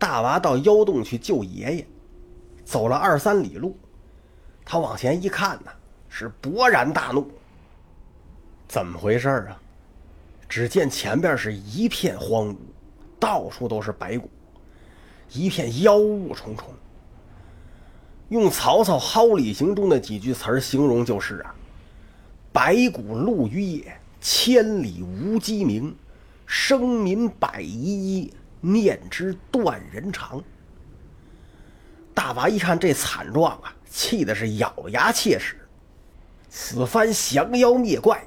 大娃到妖洞去救爷爷，走了二三里路，他往前一看呢，是勃然大怒。怎么回事啊？只见前边是一片荒芜，到处都是白骨，一片妖雾重重。用曹操《蒿里行》中的几句词儿形容就是啊：“白骨露于野，千里无鸡鸣，生民百依依，念之断人肠。”大娃一看这惨状啊，气的是咬牙切齿。此番降妖灭怪，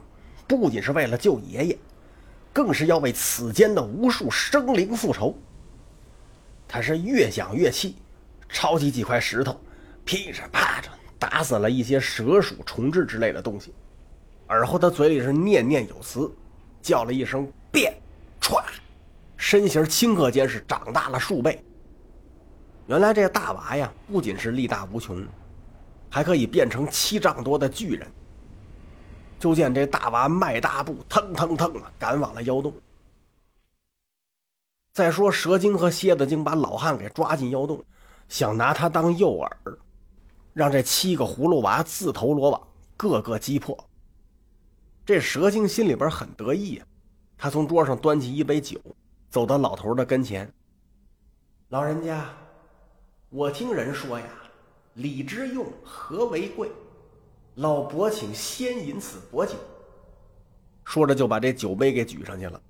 不仅是为了救爷爷，更是要为此间的无数生灵复仇。他是越想越气，抄起几块石头。噼里啪嚓打死了一些蛇鼠虫豸之类的东西，而后他嘴里是念念有词，叫了一声“变”，歘，身形顷刻间是长大了数倍。原来这大娃呀，不仅是力大无穷，还可以变成七丈多的巨人。就见这大娃迈大步，腾腾腾啊，赶往了妖洞。再说蛇精和蝎子精把老汉给抓进妖洞，想拿他当诱饵。让这七个葫芦娃自投罗网，个个击破。这蛇精心里边很得意呀，他从桌上端起一杯酒，走到老头的跟前。老人家，我听人说呀，礼之用，和为贵。老伯请先饮此薄酒。说着就把这酒杯给举上去了。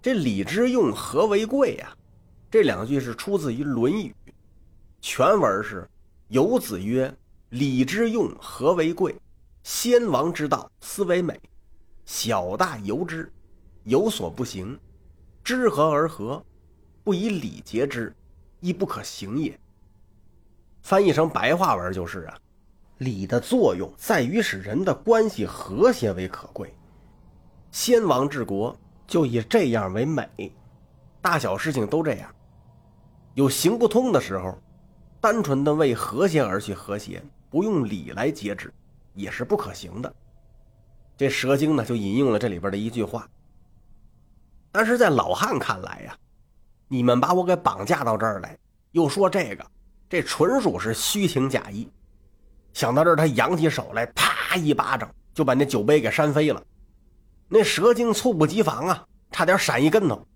这礼之用，和为贵呀，这两句是出自于《论语》，全文是。有子曰：“礼之用，和为贵？先王之道，斯为美。小大由之，有所不行。知和而和，不以礼节之，亦不可行也。”翻译成白话文就是啊，礼的作用在于使人的关系和谐为可贵。先王治国就以这样为美，大小事情都这样。有行不通的时候。单纯的为和谐而去和谐，不用礼来节制，也是不可行的。这蛇精呢，就引用了这里边的一句话。但是在老汉看来呀，你们把我给绑架到这儿来，又说这个，这纯属是虚情假意。想到这儿，他扬起手来，啪一巴掌就把那酒杯给扇飞了。那蛇精猝不及防啊，差点闪一跟头。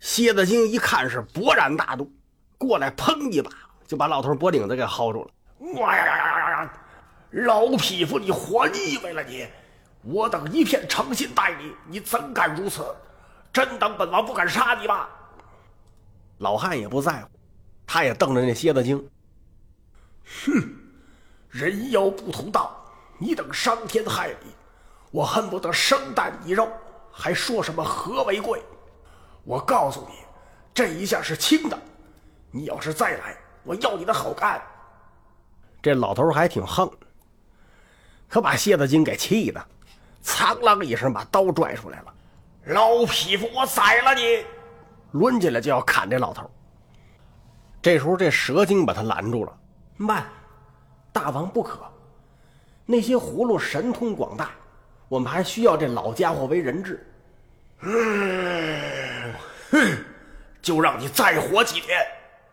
蝎子精一看是勃然大怒，过来砰一把。就把老头脖领子给薅住了！哇呀呀呀呀呀！老匹夫，你活腻歪了你！我等一片诚心待你，你怎敢如此？真当本王不敢杀你吗？老汉也不在乎，他也瞪着那蝎子精。哼，人妖不同道，你等伤天害理，我恨不得生啖你肉，还说什么和为贵？我告诉你，这一下是轻的，你要是再来。我要你的好看！这老头还挺横，可把蝎子精给气的，苍啷一声把刀拽出来了。老匹夫，我宰了你！抡起来就要砍这老头。这时候这蛇精把他拦住了：“慢，大王不可！那些葫芦神通广大，我们还需要这老家伙为人质。”嗯，哼，就让你再活几天。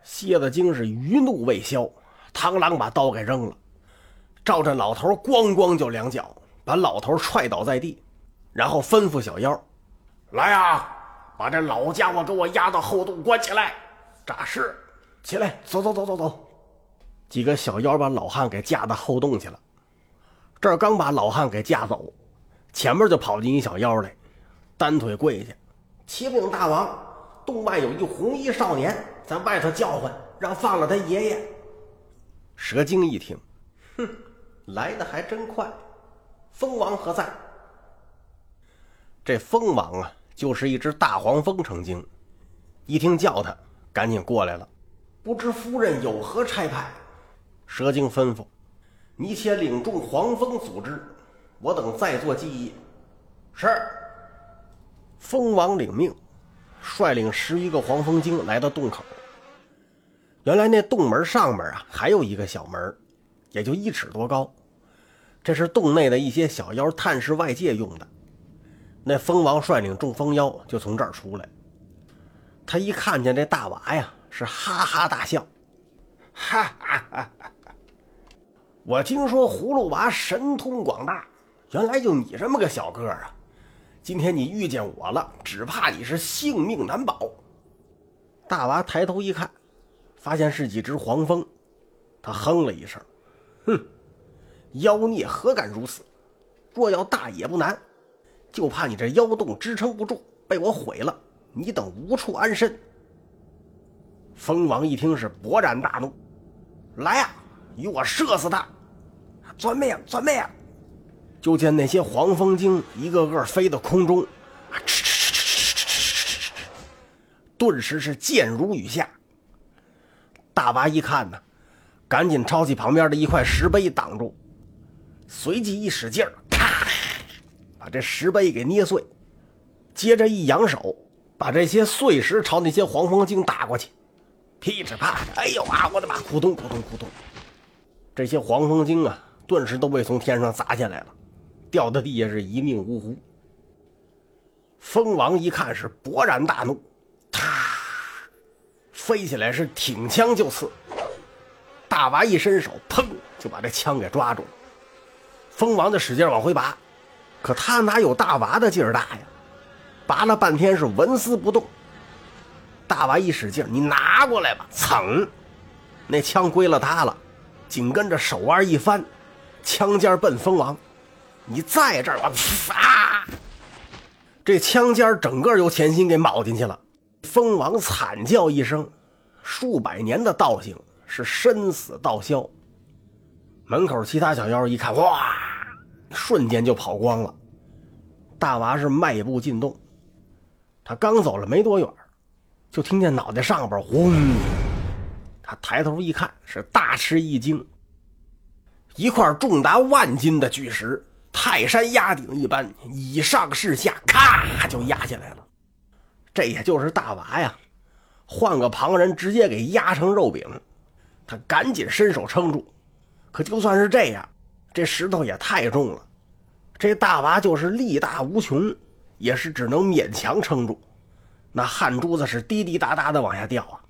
蝎子精是余怒未消，螳螂把刀给扔了，照着老头咣咣就两脚，把老头踹倒在地，然后吩咐小妖：“来啊，把这老家伙给我押到后洞关起来。”诈尸，起来，走走走走走。几个小妖把老汉给架到后洞去了。这儿刚把老汉给架走，前面就跑进一小妖来，单腿跪下：“启禀大王，洞外有一红衣少年。”在外头叫唤，让放了他爷爷。蛇精一听，哼，来的还真快。蜂王何在？这蜂王啊，就是一只大黄蜂成精。一听叫他，赶紧过来了。不知夫人有何差派？蛇精吩咐：“你且领众黄蜂组织，我等再做记忆。”是。蜂王领命。率领十余个黄蜂精来到洞口。原来那洞门上面啊，还有一个小门，也就一尺多高。这是洞内的一些小妖探视外界用的。那蜂王率领众蜂妖就从这儿出来。他一看见这大娃呀，是哈哈大笑，哈哈哈哈！我听说葫芦娃神通广大，原来就你这么个小个儿啊！今天你遇见我了，只怕你是性命难保。大娃抬头一看，发现是几只黄蜂，他哼了一声：“哼，妖孽何敢如此？若要大也不难，就怕你这妖洞支撑不住，被我毁了，你等无处安身。”蜂王一听是勃然大怒：“来呀，与我射死他！钻命，钻命！”就见那些黄蜂精一个个飞到空中，哧哧哧哧哧哧哧，顿时是箭如雨下。大娃一看呢，赶紧抄起旁边的一块石碑挡住，随即一使劲儿，把这石碑给捏碎。接着一扬手，把这些碎石朝那些黄蜂精打过去，噼里啪啦，哎呦啊，我的妈！扑通扑通扑通，这些黄蜂精啊，顿时都被从天上砸下来了。掉到地下是一命呜呼。蜂王一看是勃然大怒，啪，飞起来是挺枪就刺。大娃一伸手，砰，就把这枪给抓住了。蜂王就使劲往回拔，可他哪有大娃的劲儿大呀？拔了半天是纹丝不动。大娃一使劲，你拿过来吧，噌，那枪归了他了。紧跟着手腕一翻，枪尖奔蜂王。你在这儿吧！啊！这枪尖整个由前心给铆进去了。蜂王惨叫一声，数百年的道行是生死道消。门口其他小妖一看，哇，瞬间就跑光了。大娃是迈步进洞，他刚走了没多远，就听见脑袋上边轰！他抬头一看，是大吃一惊，一块重达万斤的巨石。泰山压顶一般，以上是下，咔就压下来了。这也就是大娃呀，换个旁人直接给压成肉饼。他赶紧伸手撑住，可就算是这样，这石头也太重了。这大娃就是力大无穷，也是只能勉强撑住。那汗珠子是滴滴答答的往下掉啊。